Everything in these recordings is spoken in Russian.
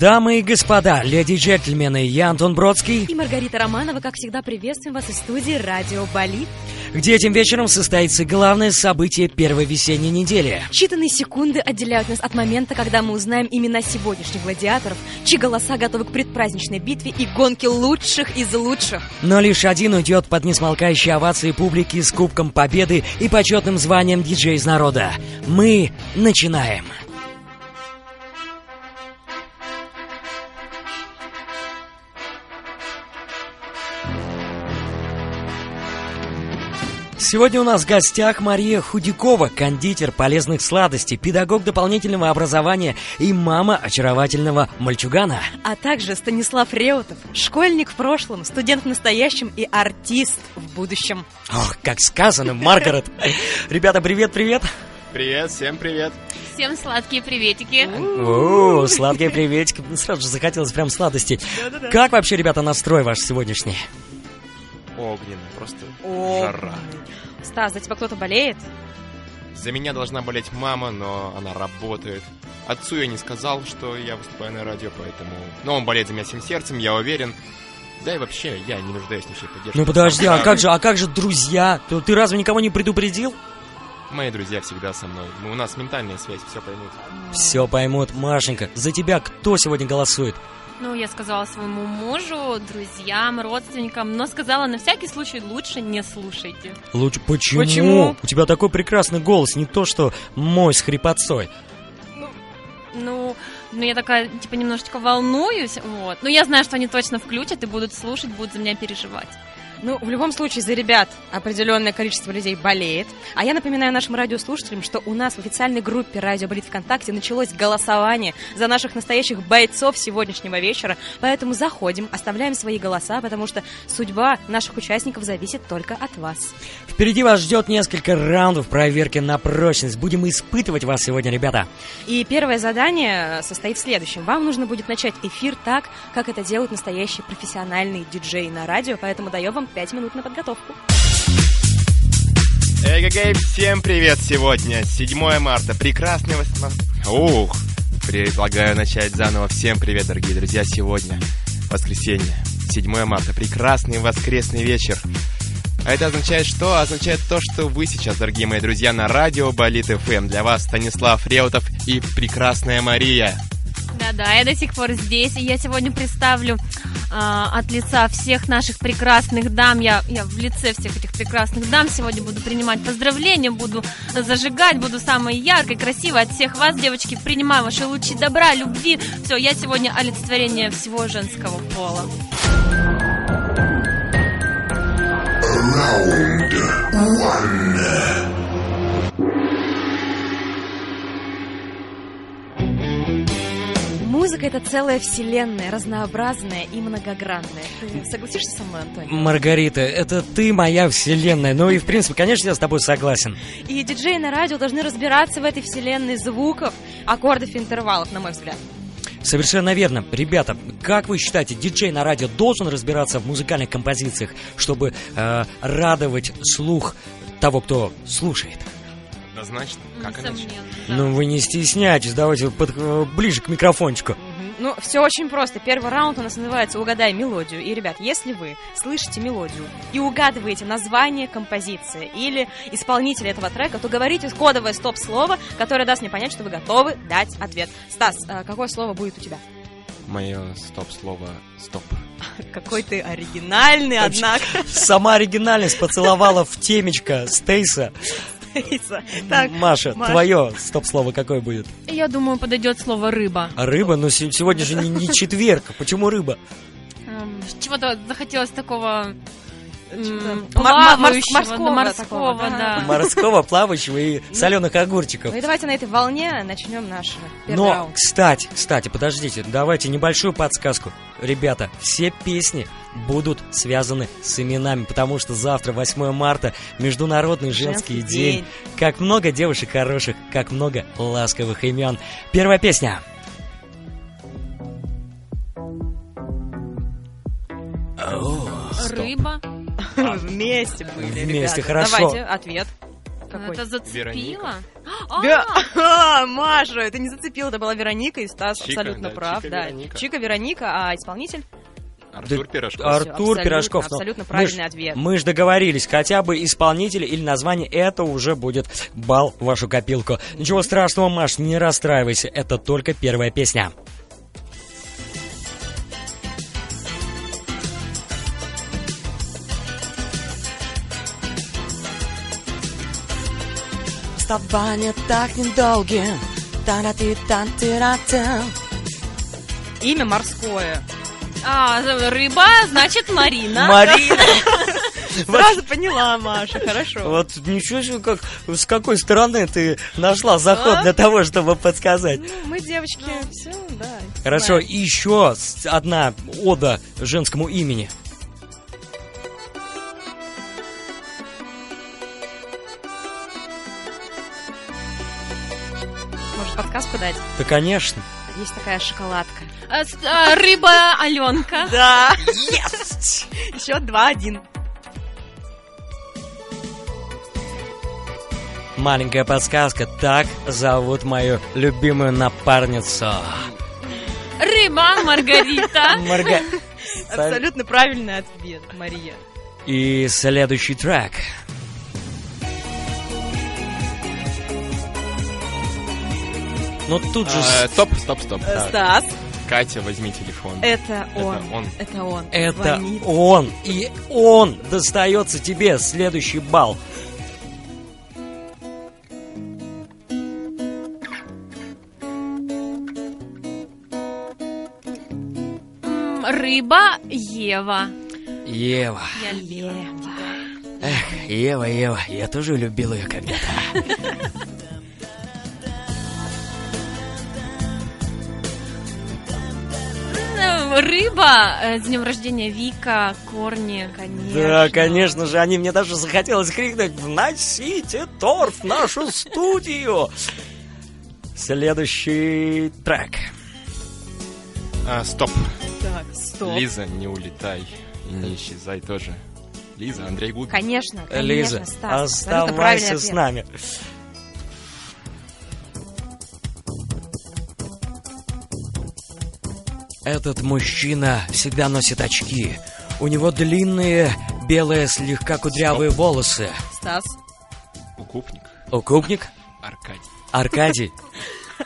Дамы и господа, леди и джентльмены, я Антон Бродский. И Маргарита Романова, как всегда, приветствуем вас из студии «Радио Бали», где этим вечером состоится главное событие первой весенней недели. Считанные секунды отделяют нас от момента, когда мы узнаем имена сегодняшних гладиаторов, чьи голоса готовы к предпраздничной битве и гонке лучших из лучших. Но лишь один уйдет под несмолкающие овации публики с Кубком Победы и почетным званием диджей из народа. Мы начинаем. Сегодня у нас в гостях Мария Худякова, кондитер полезных сладостей, педагог дополнительного образования и мама очаровательного мальчугана. А также Станислав Реутов, школьник в прошлом, студент в настоящем и артист в будущем. Ох, как сказано, Маргарет. Ребята, привет-привет. Привет, всем привет. Всем сладкие приветики. О, сладкие приветики. Сразу же захотелось прям сладости. Как вообще, ребята, настрой ваш сегодняшний? Огненный, просто О, жара. Стас, за тебя кто-то болеет? За меня должна болеть мама, но она работает. Отцу я не сказал, что я выступаю на радио, поэтому... Но он болеет за меня всем сердцем, я уверен. Да и вообще, я не нуждаюсь ни в чьей поддержке. Ну подожди, а как же, а как же друзья? Ты, ты разве никого не предупредил? Мои друзья всегда со мной. Ну, у нас ментальная связь, все поймут. Все поймут, Машенька. За тебя кто сегодня голосует? Ну, я сказала своему мужу, друзьям, родственникам, но сказала на всякий случай лучше не слушайте. Лучше почему? Почему? У тебя такой прекрасный голос, не то что мой с хрипотцой. Ну, ну я такая, типа, немножечко волнуюсь, вот. Но я знаю, что они точно включат и будут слушать, будут за меня переживать. Ну, в любом случае, за ребят определенное количество людей болеет. А я напоминаю нашим радиослушателям, что у нас в официальной группе «Радио Болит ВКонтакте» началось голосование за наших настоящих бойцов сегодняшнего вечера. Поэтому заходим, оставляем свои голоса, потому что судьба наших участников зависит только от вас. Впереди вас ждет несколько раундов проверки на прочность. Будем испытывать вас сегодня, ребята. И первое задание состоит в следующем. Вам нужно будет начать эфир так, как это делают настоящие профессиональные диджеи на радио, поэтому даем вам 5 минут на подготовку. Эй, гей, всем привет сегодня, 7 марта, прекрасный вос... Ух, предлагаю начать заново. Всем привет, дорогие друзья, сегодня воскресенье, 7 марта, прекрасный воскресный вечер. А это означает что? Означает то, что вы сейчас, дорогие мои друзья, на радио Болит ФМ. Для вас Станислав Реутов и прекрасная Мария. Да-да, я до сих пор здесь, и я сегодня представлю а, от лица всех наших прекрасных дам, я, я в лице всех этих прекрасных дам сегодня буду принимать поздравления, буду зажигать, буду самой яркой, красивой от всех вас, девочки, принимаю ваши лучи добра, любви. Все, я сегодня олицетворение всего женского пола. Музыка — это целая вселенная, разнообразная и многогранная. Ты согласишься со мной, Антоний? Маргарита, это ты моя вселенная. Ну и, в принципе, конечно, я с тобой согласен. И диджеи на радио должны разбираться в этой вселенной звуков, аккордов и интервалов, на мой взгляд. Совершенно верно. Ребята, как вы считаете, диджей на радио должен разбираться в музыкальных композициях, чтобы э, радовать слух того, кто слушает? Однозначно, как иначе? Ну вы не стесняйтесь, давайте под- э, ближе к микрофончику. Ну, все очень просто. Первый раунд у нас называется «Угадай мелодию». И, ребят, если вы слышите мелодию и угадываете название композиции или исполнителя этого трека, то говорите кодовое стоп-слово, которое даст мне понять, что вы готовы дать ответ. Стас, а какое слово будет у тебя? Мое стоп-слово «стоп». Какой ты оригинальный, однако. Сама оригинальность поцеловала в темечко Стейса. Так, Маша, Маш. твое стоп-слово какое будет? Я думаю, подойдет слово рыба. А рыба? Ну се- сегодня же не, не четверг. Почему рыба? Эм, Чего-то захотелось такого морс- плавающего, морского морского, такого, да. Морского, плавающего и соленых огурчиков. Ну и давайте на этой волне начнем наш первый Но, раунд. кстати, кстати, подождите, давайте небольшую подсказку. Ребята, все песни будут связаны с именами, потому что завтра, 8 марта, Международный женский, Женский день. день. Как много девушек хороших, как много ласковых имен. Первая песня. Рыба. вместе были, Вместе, хорошо. Давайте, ответ. Какой? Это зацепило? А, Маша, это не зацепил, это была Вероника, и Стас Чика, абсолютно да, прав. Чика да. Вероника. Чика Вероника, а исполнитель? Артур Пирожков. Артур абсолютно, Пирожков. но абсолютно мы ж- правильный ответ. Мы же договорились, хотя бы исполнитель или название, это уже будет бал в вашу копилку. Ничего страшного, Маш, не расстраивайся, это только первая песня. Вставание так недолгим. Та-ра-ти-та-ти-ра-та. Имя морское. а, рыба, значит, Марина. Марина! Сразу поняла, Маша, хорошо. Вот ничего себе, как, с какой стороны ты нашла заход А? для того, чтобы подсказать. Ну, мы, девочки, все, да. Хорошо, знаем. еще одна ода женскому имени. Может, подсказку дать? Да, конечно. Есть такая шоколадка. А, а, рыба Аленка. Да. Yes! Еще два-один. Маленькая подсказка. Так зовут мою любимую напарницу. Рыба Маргарита. Марга... Абсолютно правильный ответ, Мария. И следующий трек. Ну тут же... А, Стоп, стоп, стоп. Стас, Катя, возьми телефон. это он. он. Это он. Это Звонит. он. И он достается тебе следующий балл. Рыба Ева. Ева. Я любила тебя. Эх, Ева, Ева, я тоже любил ее когда-то. Рыба. э, С днем рождения Вика, Корни. Конечно. Да, конечно же, они мне даже захотелось крикнуть «Вносите торт в нашу студию!» Следующий трек. А, стоп. Так, стоп. Лиза, не улетай. И не исчезай тоже. Лиза, Андрей Губин. Конечно, конечно, Лиза, Стас. Оставайся с ответ. нами. Этот мужчина всегда носит очки. У него длинные, белые, слегка кудрявые волосы. Стас. Укупник. Укупник? Аркадий. Аркадий.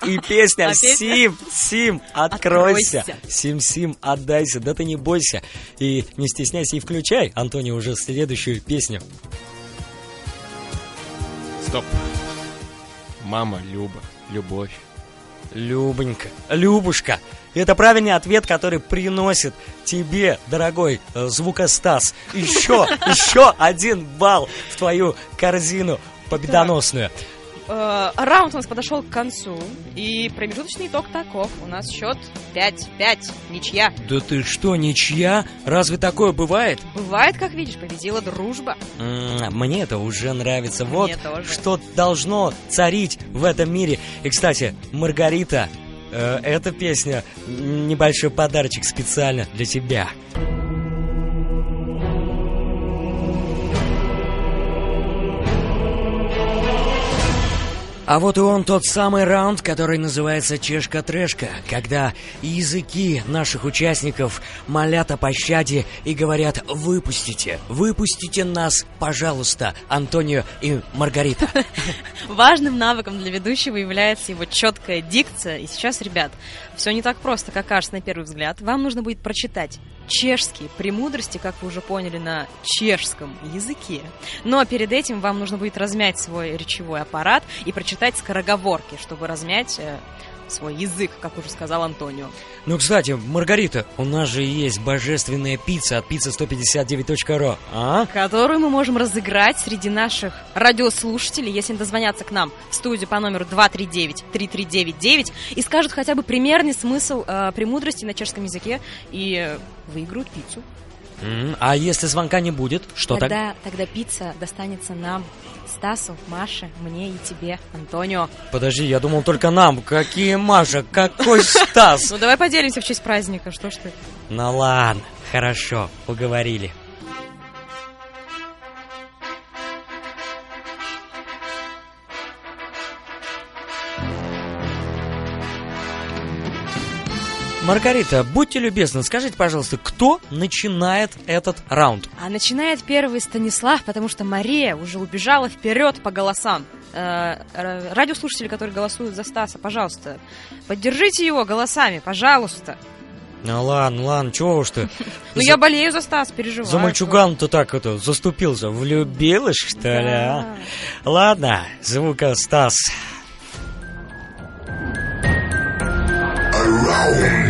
И песня А песня? «Сим, Сим, откройся». Откройся. «Сим, Сим, отдайся». Да ты не бойся. И не стесняйся и включай, Антонио, уже следующую песню. Стоп. Мама, Люба, Любовь. Любонька, Любушка. Это правильный ответ, который приносит тебе, дорогой э, звукостас, еще, еще один балл в твою корзину победоносную. Э, раунд у нас подошел к концу, и промежуточный итог таков. У нас счет 5-5, ничья. Да ты что, ничья? Разве такое бывает? Бывает, как видишь, победила дружба. М, Мне это уже нравится. Вот тоже. что должно царить в этом мире. И, кстати, Маргарита, эта песня небольшой подарочек специально для тебя. А вот и он тот самый раунд, который называется «Чешка-трешка», когда языки наших участников молят о пощаде и говорят «Выпустите, выпустите нас, пожалуйста, Антонио и Маргарита». Важным навыком для ведущего является его четкая дикция. И сейчас, ребят, все не так просто, как кажется на первый взгляд. Вам нужно будет прочитать чешские премудрости, как вы уже поняли, на чешском языке. Но перед этим вам нужно будет размять свой речевой аппарат и прочитать скороговорки, чтобы размять э, свой язык, как уже сказал Антонио. Ну, кстати, Маргарита, у нас же есть божественная пицца от pizza159.ru, а? которую мы можем разыграть среди наших радиослушателей, если дозвонятся к нам в студию по номеру 239-3399 и скажут хотя бы примерный смысл э, премудрости на чешском языке и выиграют пиццу. М, А если звонка не будет, что так? тогда, тогда пицца достанется нам, Стасу, Маше, мне и тебе, Антонио. Подожди, я думал только нам. Какие Маша, какой Стас? Ну давай поделимся в честь праздника, что ж ты. Ну ладно, хорошо, поговорили. Маргарита, будьте любезны, скажите, пожалуйста, кто начинает этот раунд? А начинает первый Станислав, потому что Мария уже убежала вперед по голосам. Э, радиослушатели, которые голосуют за Стаса, пожалуйста, поддержите его голосами, пожалуйста. Ну ладно, ладно, чего уж ты. Ну, я болею за Стас, переживаю. За мальчуган-то так это заступился. Влюбилась, что ли, а? Ладно, звука Стас. Round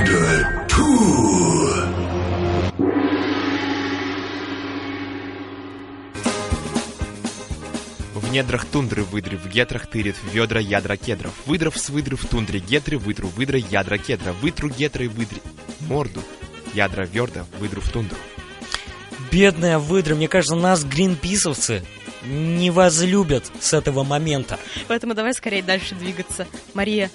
недрах тундры выдры, в гетрах тырит, в ведра ядра кедров. Выдров с выдры в тундре, гетры, вытру, выдра, ядра кедра. Вытру гетры, выдри, морду. Ядра верда, выдру в тундру. Бедная выдра, мне кажется, нас, гринписовцы, не возлюбят с этого момента. Поэтому давай скорее дальше двигаться. Мария,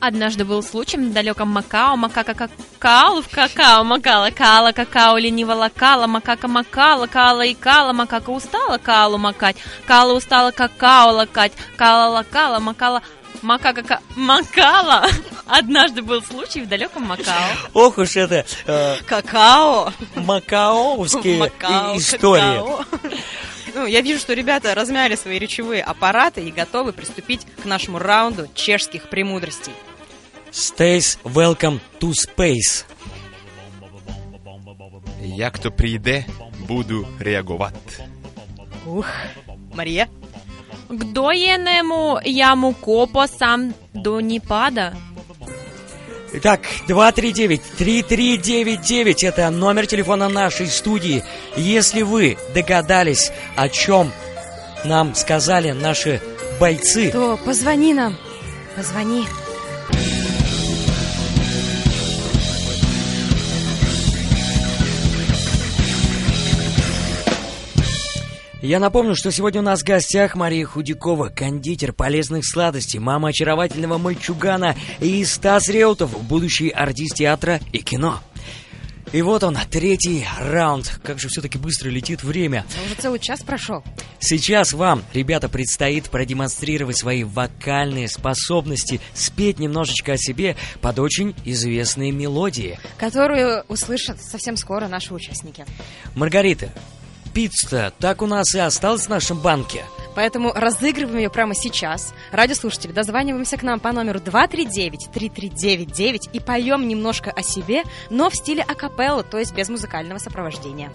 Однажды был случай в далеком Макао, макака какао в какао макала, кала какао лениво лакала, макака макала, кала и кала, макака устала калу макать, кала устала какао лакать, кала лакала, макала Макака ка- макала. Однажды был случай в далеком Макао. Ох уж это э, какао. макаовские Макао, истории. какао. Ну, я вижу, что ребята размяли свои речевые аппараты и готовы приступить к нашему раунду чешских премудростей. Stays welcome to space. Я, кто прийде, буду реагувати. Ух, Мария. К доенному яму копо сам до не пада. Итак, 239-3399 это номер телефона нашей студии. Если вы догадались, о чем нам сказали наши бойцы, То позвони нам. Позвони. Я напомню, что сегодня у нас в гостях Мария Худякова, кондитер полезных сладостей, мама очаровательного мальчугана и Стас Реутов, будущий артист театра и кино. И вот он, третий раунд. Как же все-таки быстро летит время. А Уже целый час прошел. Сейчас вам, ребята, предстоит продемонстрировать свои вокальные способности, спеть немножечко о себе под очень известные мелодии. Которую услышат совсем скоро наши участники. Маргарита, пицца так у нас и осталась в нашем банке. Поэтому разыгрываем ее прямо сейчас. Радиослушатели, дозваниваемся к нам по номеру 239-3399 и поем немножко о себе, но в стиле акапелла, то есть без музыкального сопровождения.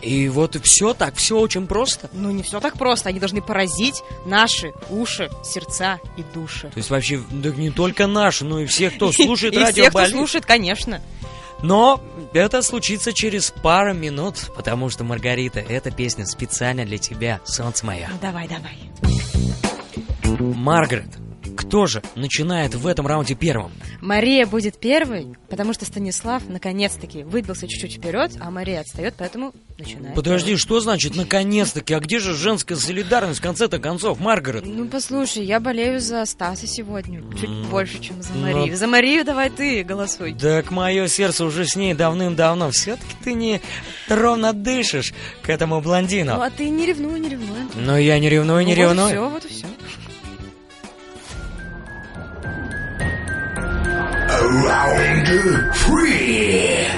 И вот и все, так все очень просто. Ну, не все так просто. Они должны поразить наши уши, сердца и души. То есть вообще, да не только наши, но и всех, кто слушает и радио всех, кто слушает, конечно. Но это случится через пару минут, потому что, Маргарита, эта песня специально для тебя, солнце мое. Ну, давай, давай. Маргарет, кто же начинает в этом раунде первым? Мария будет первой, потому что Станислав наконец-таки выбился чуть-чуть вперед, а Мария отстает, поэтому начинает. Подожди, что значит наконец-таки? А где же женская солидарность в конце-то концов, Маргарет? Ну, послушай, я болею за Стаса сегодня. Чуть М, больше, чем за ну- Марию. За Марию давай ты голосуй. Так мое сердце уже с ней давным-давно. Все-таки ты не ровно дышишь к этому Ну, блондину. а ты не ревнуй, не ревнуй. Антон. Но я не ревную, не Ну, вот и ревную. все, вот и все. Round three.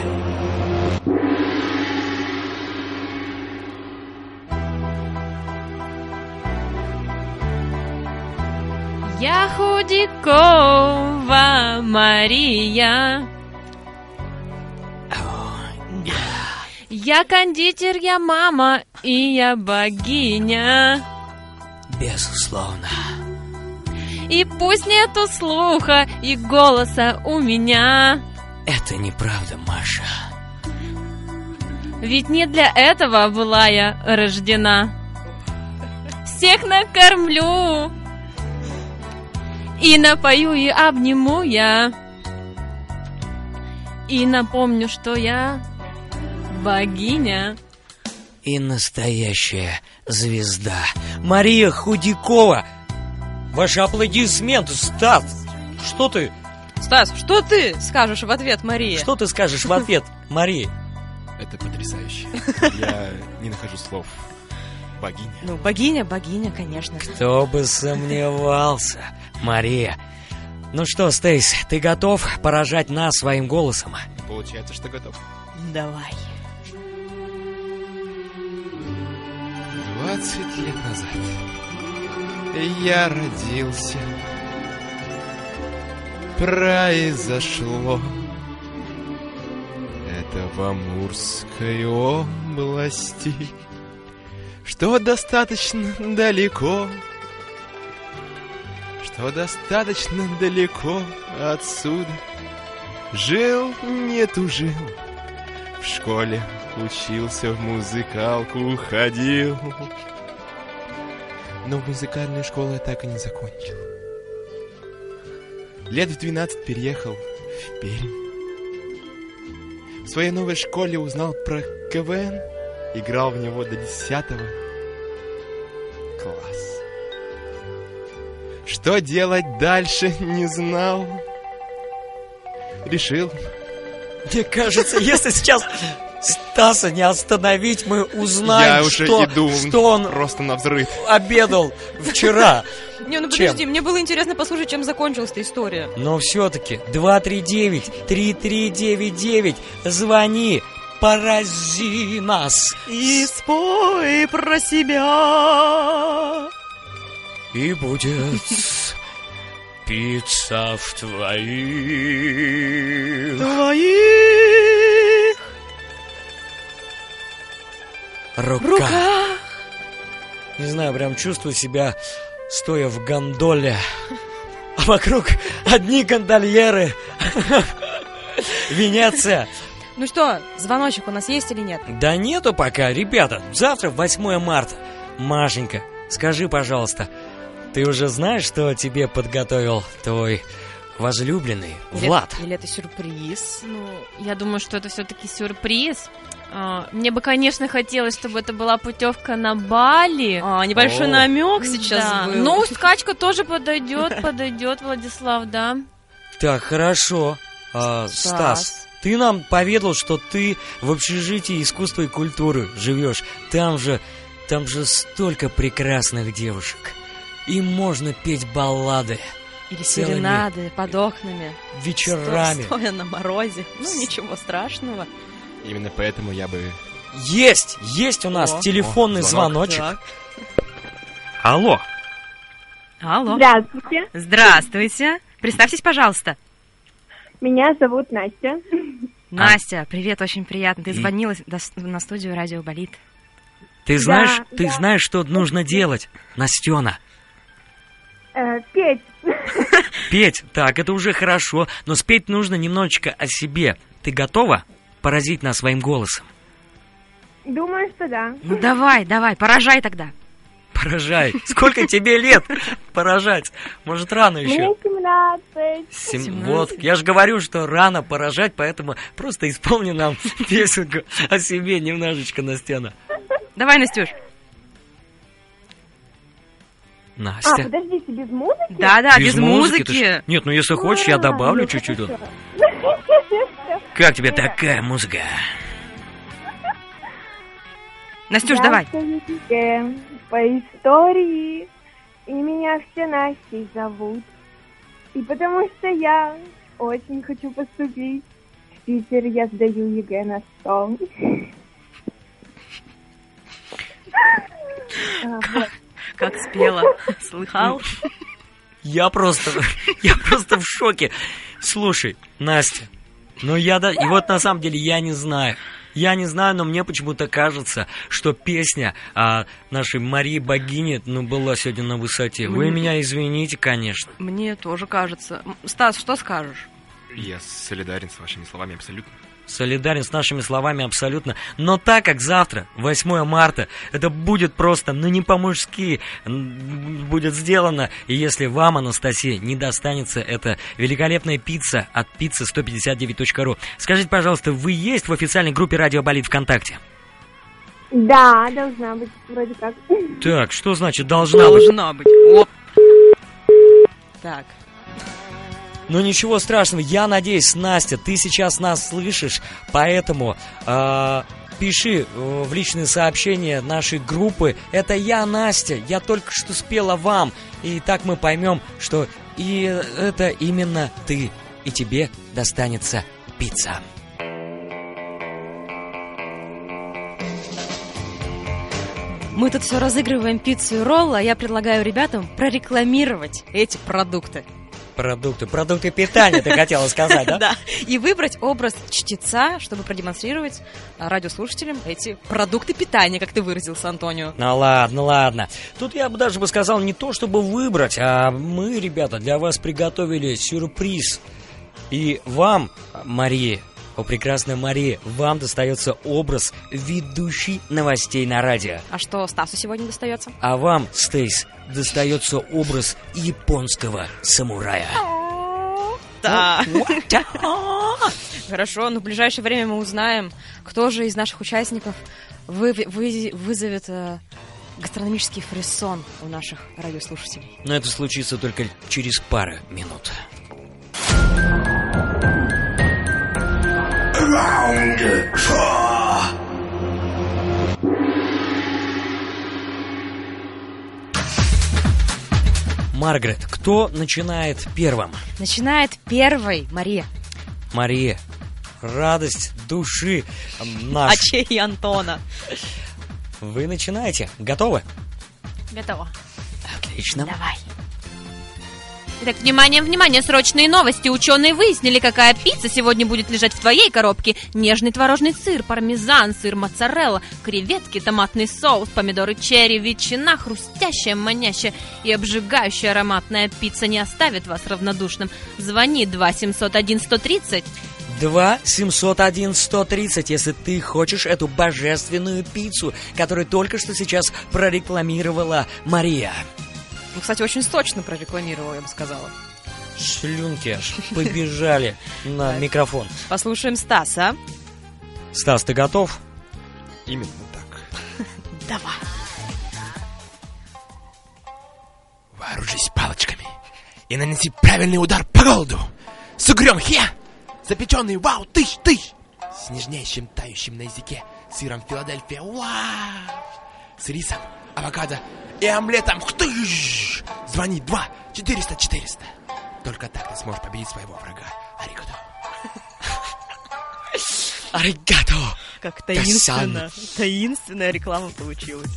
Я Худякова Мария. Я кондитер, я мама, и я богиня. Безусловно. И пусть нету слуха и голоса у меня. Это неправда, Маша. Ведь не для этого была я рождена. Всех накормлю. И напою, и обниму я. И напомню, что я богиня. И настоящая звезда. Мария Худякова. Ваши аплодисменты, Стас. Что ты, Стас, что ты скажешь в ответ Марии? что ты скажешь в ответ, Марии? Это потрясающе. Я не нахожу слов. Богиня. Ну, богиня, богиня, конечно. Кто бы сомневался. Мария, Ну что, Стейс, ты готов поражать нас своим голосом? Получается, что готов. Давай. 20 лет назад я родился. Произошло это в Амурской области, что достаточно далеко, что достаточно далеко отсюда. Жил, не тужил, в школе учился, в музыкалку ходил. Но музыкальную школу я так и не закончил. Лет в 12 переехал в Пермь. В своей новой школе узнал про КВН, играл в него до 10 класса. Что делать дальше, не знал. Решил, Мне кажется, если сейчас Стаса не остановить, мы узнаем, я уже что, иду что он просто на взрыв. обедал вчера. Не, ну Чем? подожди, мне было интересно послушать, чем закончилась эта история. Но все-таки 239-3399 звони, порази нас. И спой про себя. И будет пицца в твоих Твоих руках. руках. Не знаю, прям чувствую себя, стоя в гондоле. А вокруг одни гондольеры. Венеция. Ну что, звоночек у нас есть или нет? Да нету пока, ребята. Завтра 8 марта. Машенька, скажи, пожалуйста, ты уже знаешь, что тебе подготовил твой возлюбленный Или- Влад? Или это сюрприз? Ну, я думаю, что это все-таки сюрприз. А, Мне бы, конечно, хотелось, чтобы это была путевка на Бали. А, небольшой О. намек сейчас Да. был. Ну, скачка тоже подойдет, подойдет, Владислав, да. Так, хорошо. А, Стас, ты нам поведал, что ты в общежитии искусства и культуры живешь. Там же, там же столько прекрасных девушек. Им можно петь баллады Или целыми серенады под окнами. вечерами. Сто- Стоя на морозе. Ну, ничего страшного. Именно поэтому я бы... Есть, есть у нас О, телефонный о, звонок. звоночек. Алло. Алло. Здравствуйте, Здравствуйте. Представьтесь, пожалуйста. меня зовут Настя. Настя, привет, очень приятно. Ты звонила до- на студию Радио Болит. Ты знаешь, ты да. знаешь, что нужно делать, Настена? Э, Петь, Петь, так, это уже хорошо, но спеть нужно немножечко о себе. Ты готова поразить нас своим голосом? думаю, что да. Ну давай, давай, поражай тогда. Поражай. Сколько тебе лет поражать? Может, рано Мне еще? 17. Сем- 17. Вот, я же говорю, что рано поражать, поэтому просто исполни нам песенку о себе немножечко, Настена. Давай, Настюш. А, Настя. подождите, без музыки? Да-да, без, ты музыки. ж- Нет, ну если хочешь, я А, добавлю ну, чуть-чуть. Как тебе такая музыка? Настюш, давай. по истории, и меня все Настей зовут. И потому что я очень хочу поступить в Питер, я сдаю ЕГЭ на 100. Как спела. Слыхал? Я просто, я просто в шоке. Слушай, Настя, ну я да, и вот на самом деле я не знаю. Я не знаю, но мне почему-то кажется, что песня а, нашей Марии Богини ну, была сегодня на высоте. Вы Мне- меня извините, конечно. Мне тоже кажется. Стас, что скажешь? Я солидарен с вашими словами абсолютно. Солидарен с нашими словами абсолютно. Но так как завтра, 8 марта, это будет просто, ну не по-мужски, будет сделано. И если вам, Анастасия, не достанется эта великолепная пицца от пиццы 159.ru, скажите, пожалуйста, вы есть в официальной группе Радио Болит ВКонтакте? Да, должна быть вроде как. Так, что значит должна быть? Должна быть. Оп. Так. Ну ничего страшного, я надеюсь, Настя, ты сейчас нас слышишь, поэтому а, пиши э, в личные сообщения нашей группы. Это я, Настя, я только что спела вам. И так мы поймем, что И это именно ты. И тебе достанется пицца. Мы тут все разыгрываем пиццу и роллы, а я предлагаю ребятам прорекламировать эти продукты. Продукты, продукты питания, ты хотела сказать, да? Да. И выбрать образ чтеца, чтобы продемонстрировать а, радиослушателям эти продукты питания, как ты выразился, Антонио. Ну ладно, ладно. Тут я бы даже бы сказал не то, чтобы выбрать, а мы, ребята, для вас приготовили сюрприз. И вам, Мария, о прекрасная Мария, вам достается образ ведущей новостей на радио. А что Стасу сегодня достается? А вам, Стейс, достается образ японского самурая. Да. Хорошо, но в ближайшее время мы узнаем, кто же из наших участников вы- вы- вызовет э, гастрономический фрисон у наших радиослушателей. Но это случится только через пару минут. Round four. Маргарет, кто начинает первым? Начинает первой Мария. Мария, радость души м, наш. Ачей и Антона. Вы начинаете? Готовы? Готово. Отлично. Давай. Итак, внимание, внимание, срочные новости. Ученые выяснили, какая пицца сегодня будет лежать в твоей коробке. Нежный творожный сыр, пармезан, сыр моцарелла, креветки, томатный соус, помидоры черри, ветчина, хрустящая, манящая и обжигающая ароматная пицца не оставит вас равнодушным. Звони 2 701 130. 2 701 130, если ты хочешь эту божественную пиццу, которую только что сейчас прорекламировала Мария. Ну, кстати, очень сочно прорекламировал, я бы сказала. Слюнки аж побежали на микрофон. Послушаем Стаса. Стас, ты готов? Именно так. Давай. Вооружись палочками и нанеси правильный удар по голоду. С угрём хе! Запеченный вау, тыщ, тыщ! С нежнейшим тающим на языке сыром Филадельфия, вау! С рисом, авокадо и омлетом, хтыщ! Звони 2 400 400. Только так ты сможешь победить своего врага. Аригато. Аригато! Как таинственно. Таинственная реклама получилась.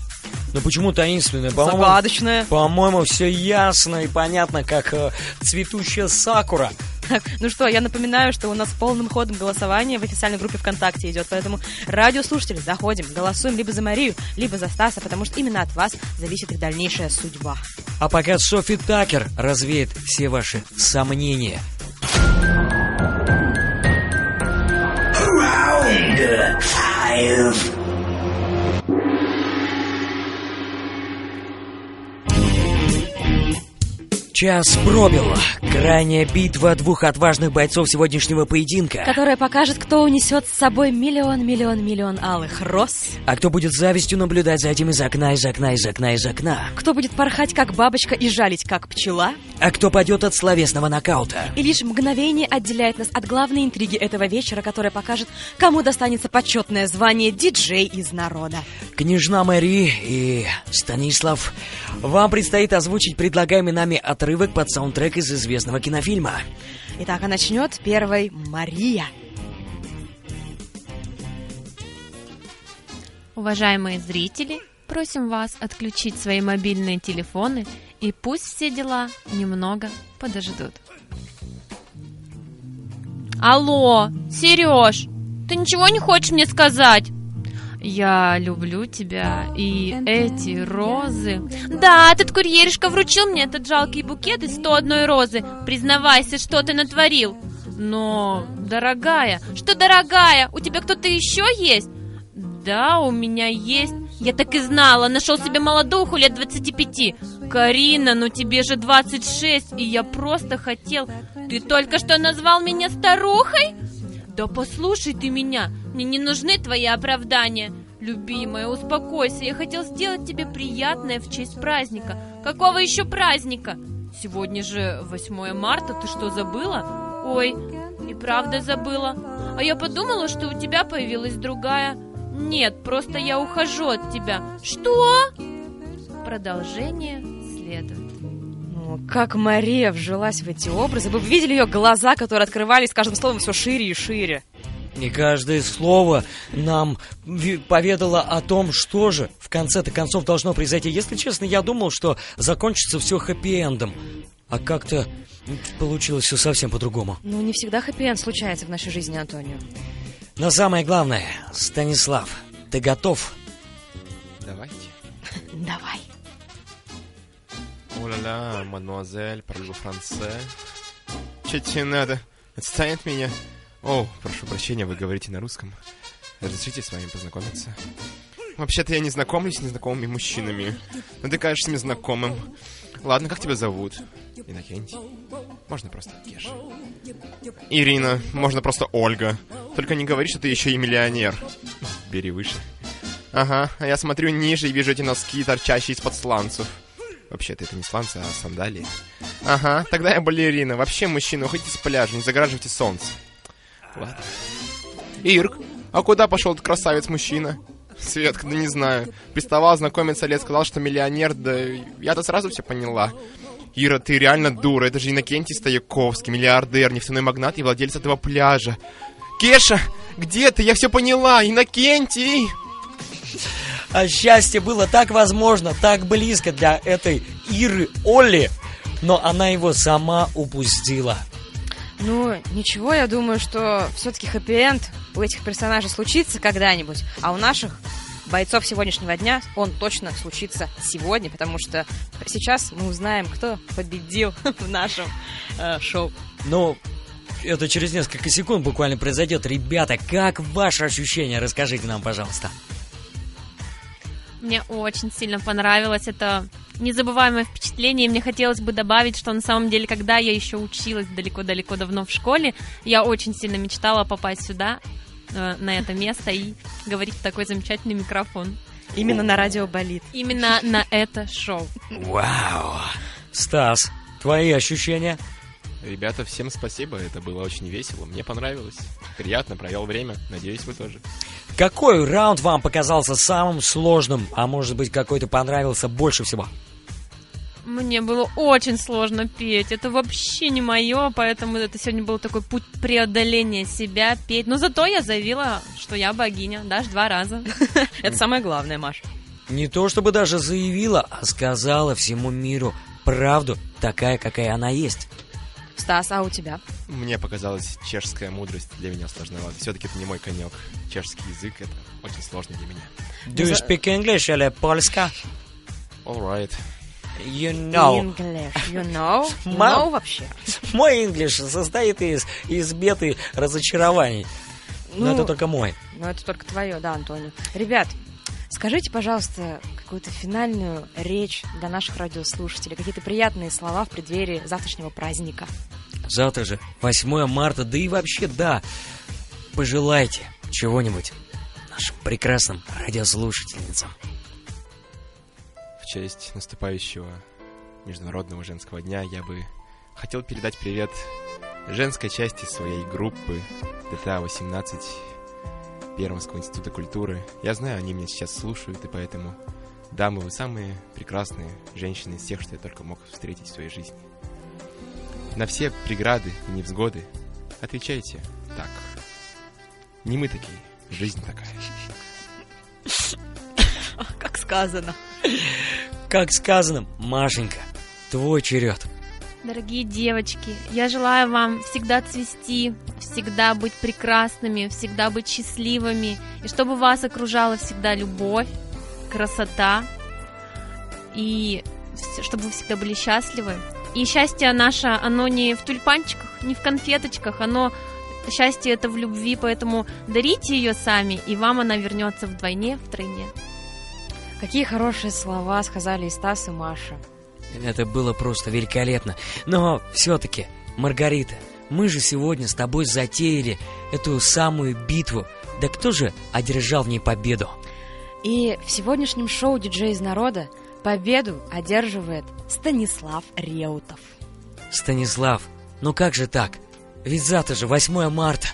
Ну почему таинственное? По-моему, Загадочная. по-моему, все ясно и понятно, как э, цветущая сакура. Так, ну что, я напоминаю, что у нас полным ходом голосование в официальной группе ВКонтакте идет, поэтому радиослушатели, заходим, голосуем либо за Марию, либо за Стаса, потому что именно от вас зависит их дальнейшая судьба. А пока Софи Такер развеет все ваши сомнения. Round five. Час пробил. Крайняя битва двух отважных бойцов сегодняшнего поединка. Которая покажет, кто унесет с собой миллион, миллион, миллион алых роз. А кто будет завистью наблюдать за этим из окна, из окна, из окна, из окна? Кто будет порхать, как бабочка, и жалить, как пчела. А кто пойдет от словесного нокаута? И лишь мгновение отделяет нас от главной интриги этого вечера, которая покажет, кому достанется почетное звание диджей из народа. Княжна Мэри и Станислав, вам предстоит озвучить предлагаемый нами отрывок под саундтрек из известного кинофильма. Итак, а начнет первой Мария. Уважаемые зрители, просим вас отключить свои мобильные телефоны и пусть все дела немного подождут. Алло, Сереж, ты ничего не хочешь мне сказать? Я люблю тебя и эти розы. Да, этот курьеришка вручил мне этот жалкий букет из 101 розы. Признавайся, что ты натворил. Но, дорогая, что дорогая, у тебя кто-то еще есть? Да, у меня есть. Я так и знала, нашел себе молодуху лет 25. Карина, ну тебе же 26, и я просто хотел... Ты только что назвал меня старухой? Да послушай ты меня, мне не нужны твои оправдания. Любимая, успокойся, я хотел сделать тебе приятное в честь праздника. Какого еще праздника? Сегодня же 8 марта, ты что, забыла? Ой, и правда забыла. А я подумала, что у тебя появилась другая. Нет, просто я ухожу от тебя. Что? Продолжение следует. Как Мария вжилась в эти образы. Вы бы видели ее глаза, которые открывались с каждым словом все шире и шире. И каждое слово нам поведало о том, что же в конце-то концов должно произойти. Если честно, я думал, что закончится все хэппи-эндом. А как-то получилось все совсем по-другому. Ну, не всегда хэппи-энд случается в нашей жизни, Антонио. Но самое главное, Станислав, ты готов? Давайте. Давай. О-ля-ля, мадемуазель, парлю франце. Че тебе надо? Отстань от меня. О, прошу прощения, вы говорите на русском. Разрешите с вами познакомиться? Вообще-то я не знакомлюсь с незнакомыми мужчинами. Но ты кажешься мне знакомым. Ладно, как тебя зовут? Иннокентий. Можно просто Кеша. Ирина, можно просто Ольга. Только не говори, что ты еще и миллионер. Бери выше. Ага, а я смотрю ниже и вижу эти носки, торчащие из-под сланцев. Вообще-то это не сланцы, а сандалии. Ага, тогда я балерина. Вообще, мужчина, уходите с пляжа, не загораживайте солнце. Ладно. Ирк, а куда пошел этот красавец-мужчина? Светка, да не знаю. Приставал знакомиться лет, сказал, что миллионер, да я-то сразу все поняла. Ира, ты реально дура, это же Иннокентий Стояковский, миллиардер, нефтяной магнат и владелец этого пляжа. Кеша, где ты? Я все поняла, Иннокентий! А счастье было так возможно, так близко для этой Иры Олли, но она его сама упустила. Ну, ничего, я думаю, что все-таки хэппи-энд у этих персонажей случится когда-нибудь, а у наших бойцов сегодняшнего дня он точно случится сегодня, потому что сейчас мы узнаем, кто победил в нашем э, шоу. Ну, это через несколько секунд буквально произойдет. Ребята, как ваши ощущения? Расскажите нам, пожалуйста. Мне очень сильно понравилось. Это незабываемое впечатление. И мне хотелось бы добавить, что на самом деле, когда я еще училась далеко-далеко давно в школе, я очень сильно мечтала попасть сюда, э, на это место и говорить в такой замечательный микрофон. Именно на радио болит. Именно на это шоу. Вау! Стас, твои ощущения? Ребята, всем спасибо, это было очень весело, мне понравилось. Приятно провел время, надеюсь, вы тоже. Какой раунд вам показался самым сложным, а может быть какой-то понравился больше всего? Мне было очень сложно петь. Это вообще не мое, поэтому это сегодня был такой путь преодоления себя, петь. Но зато я заявила, что я богиня, даже два раза. Это самое главное, Маш. Не то чтобы даже заявила, а сказала всему миру правду, такая, какая она есть. Стас, а у тебя? Мне показалась чешская мудрость для меня сложновато. Все-таки это не мой конек. Чешский язык это очень сложно для меня. Do you speak English или польска? Alright. You know. English, you know? You know вообще? Мой English состоит из, из бед и разочарований. Но Ну, это только мой. Ну, это только твое, да, Антонио. Ребят, скажите, пожалуйста, какую-то финальную речь для наших радиослушателей, какие-то приятные слова в преддверии завтрашнего праздника. Завтра же 8 марта, да и вообще, да. Пожелайте чего-нибудь нашим прекрасным радиослушательницам. В честь наступающего Международного женского дня я бы хотел передать привет женской части своей группы ДТА-18 Пермского института культуры. Я знаю, они меня сейчас слушают, и поэтому, дамы, вы самые прекрасные женщины из тех, что я только мог встретить в своей жизни. На все преграды и невзгоды отвечайте так. Не мы такие, жизнь такая. Как сказано. Как сказано, Машенька, твой черед. Дорогие девочки, я желаю вам всегда цвести, всегда быть прекрасными, всегда быть счастливыми, и чтобы вас окружала всегда любовь, красота, и чтобы вы всегда были счастливы. И счастье наше, оно не в тюльпанчиках, не в конфеточках, оно счастье это в любви, поэтому дарите ее сами, и вам она вернется вдвойне, втройне. Какие хорошие слова сказали и Стас, и Маша. Это было просто великолепно. Но все-таки, Маргарита, мы же сегодня с тобой затеяли эту самую битву. Да кто же одержал в ней победу? И в сегодняшнем шоу «Диджей из народа» победу одерживает Станислав Реутов. Станислав, ну как же так? Ведь завтра же 8 марта.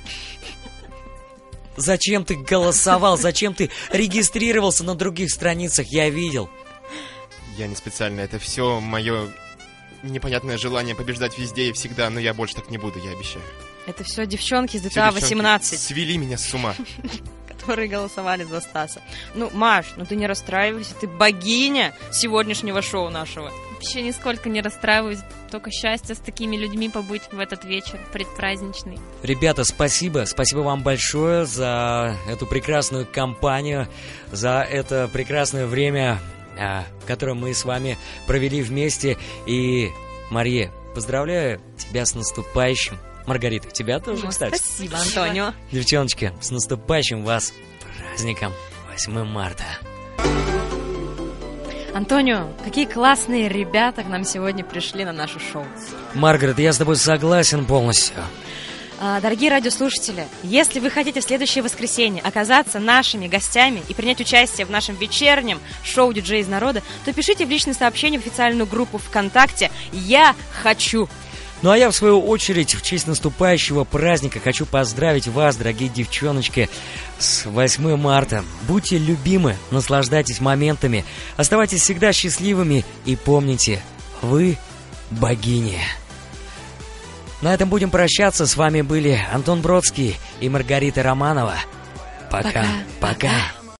Зачем ты голосовал? Зачем ты регистрировался на других страницах? Я видел. Я не специально, это все мое непонятное желание побеждать везде и всегда, но я больше так не буду, я обещаю. Это все девчонки из GTA девчонки 18, Свели меня с ума. которые голосовали за Стаса. Ну, Маш, ну ты не расстраивайся, ты богиня сегодняшнего шоу нашего. Вообще нисколько не расстраиваюсь, только счастье с такими людьми побыть в этот вечер предпраздничный. Ребята, спасибо. Спасибо вам большое за эту прекрасную компанию, за это прекрасное время, а, которое мы с вами провели вместе. И, Мария, поздравляю тебя с наступающим. Маргарита, тебя тоже, Ну, кстати. Спасибо, Антонио. Девчоночки, с наступающим вас праздником 8 марта. Антонио, какие классные ребята к нам сегодня пришли на наше шоу. Маргарет, я с тобой согласен полностью. А, Дорогие радиослушатели, если вы хотите в следующее воскресенье оказаться нашими гостями и принять участие в нашем вечернем шоу «Диджей из народа», то пишите в личные сообщения в официальную группу ВКонтакте «Я хочу». Ну а я, в свою очередь, в честь наступающего праздника хочу поздравить вас, дорогие девчоночки, с 8 марта. Будьте любимы, наслаждайтесь моментами, оставайтесь всегда счастливыми и помните, вы богини. На этом будем прощаться. С вами были Антон Бродский и Маргарита Романова. Пока, Пока, пока.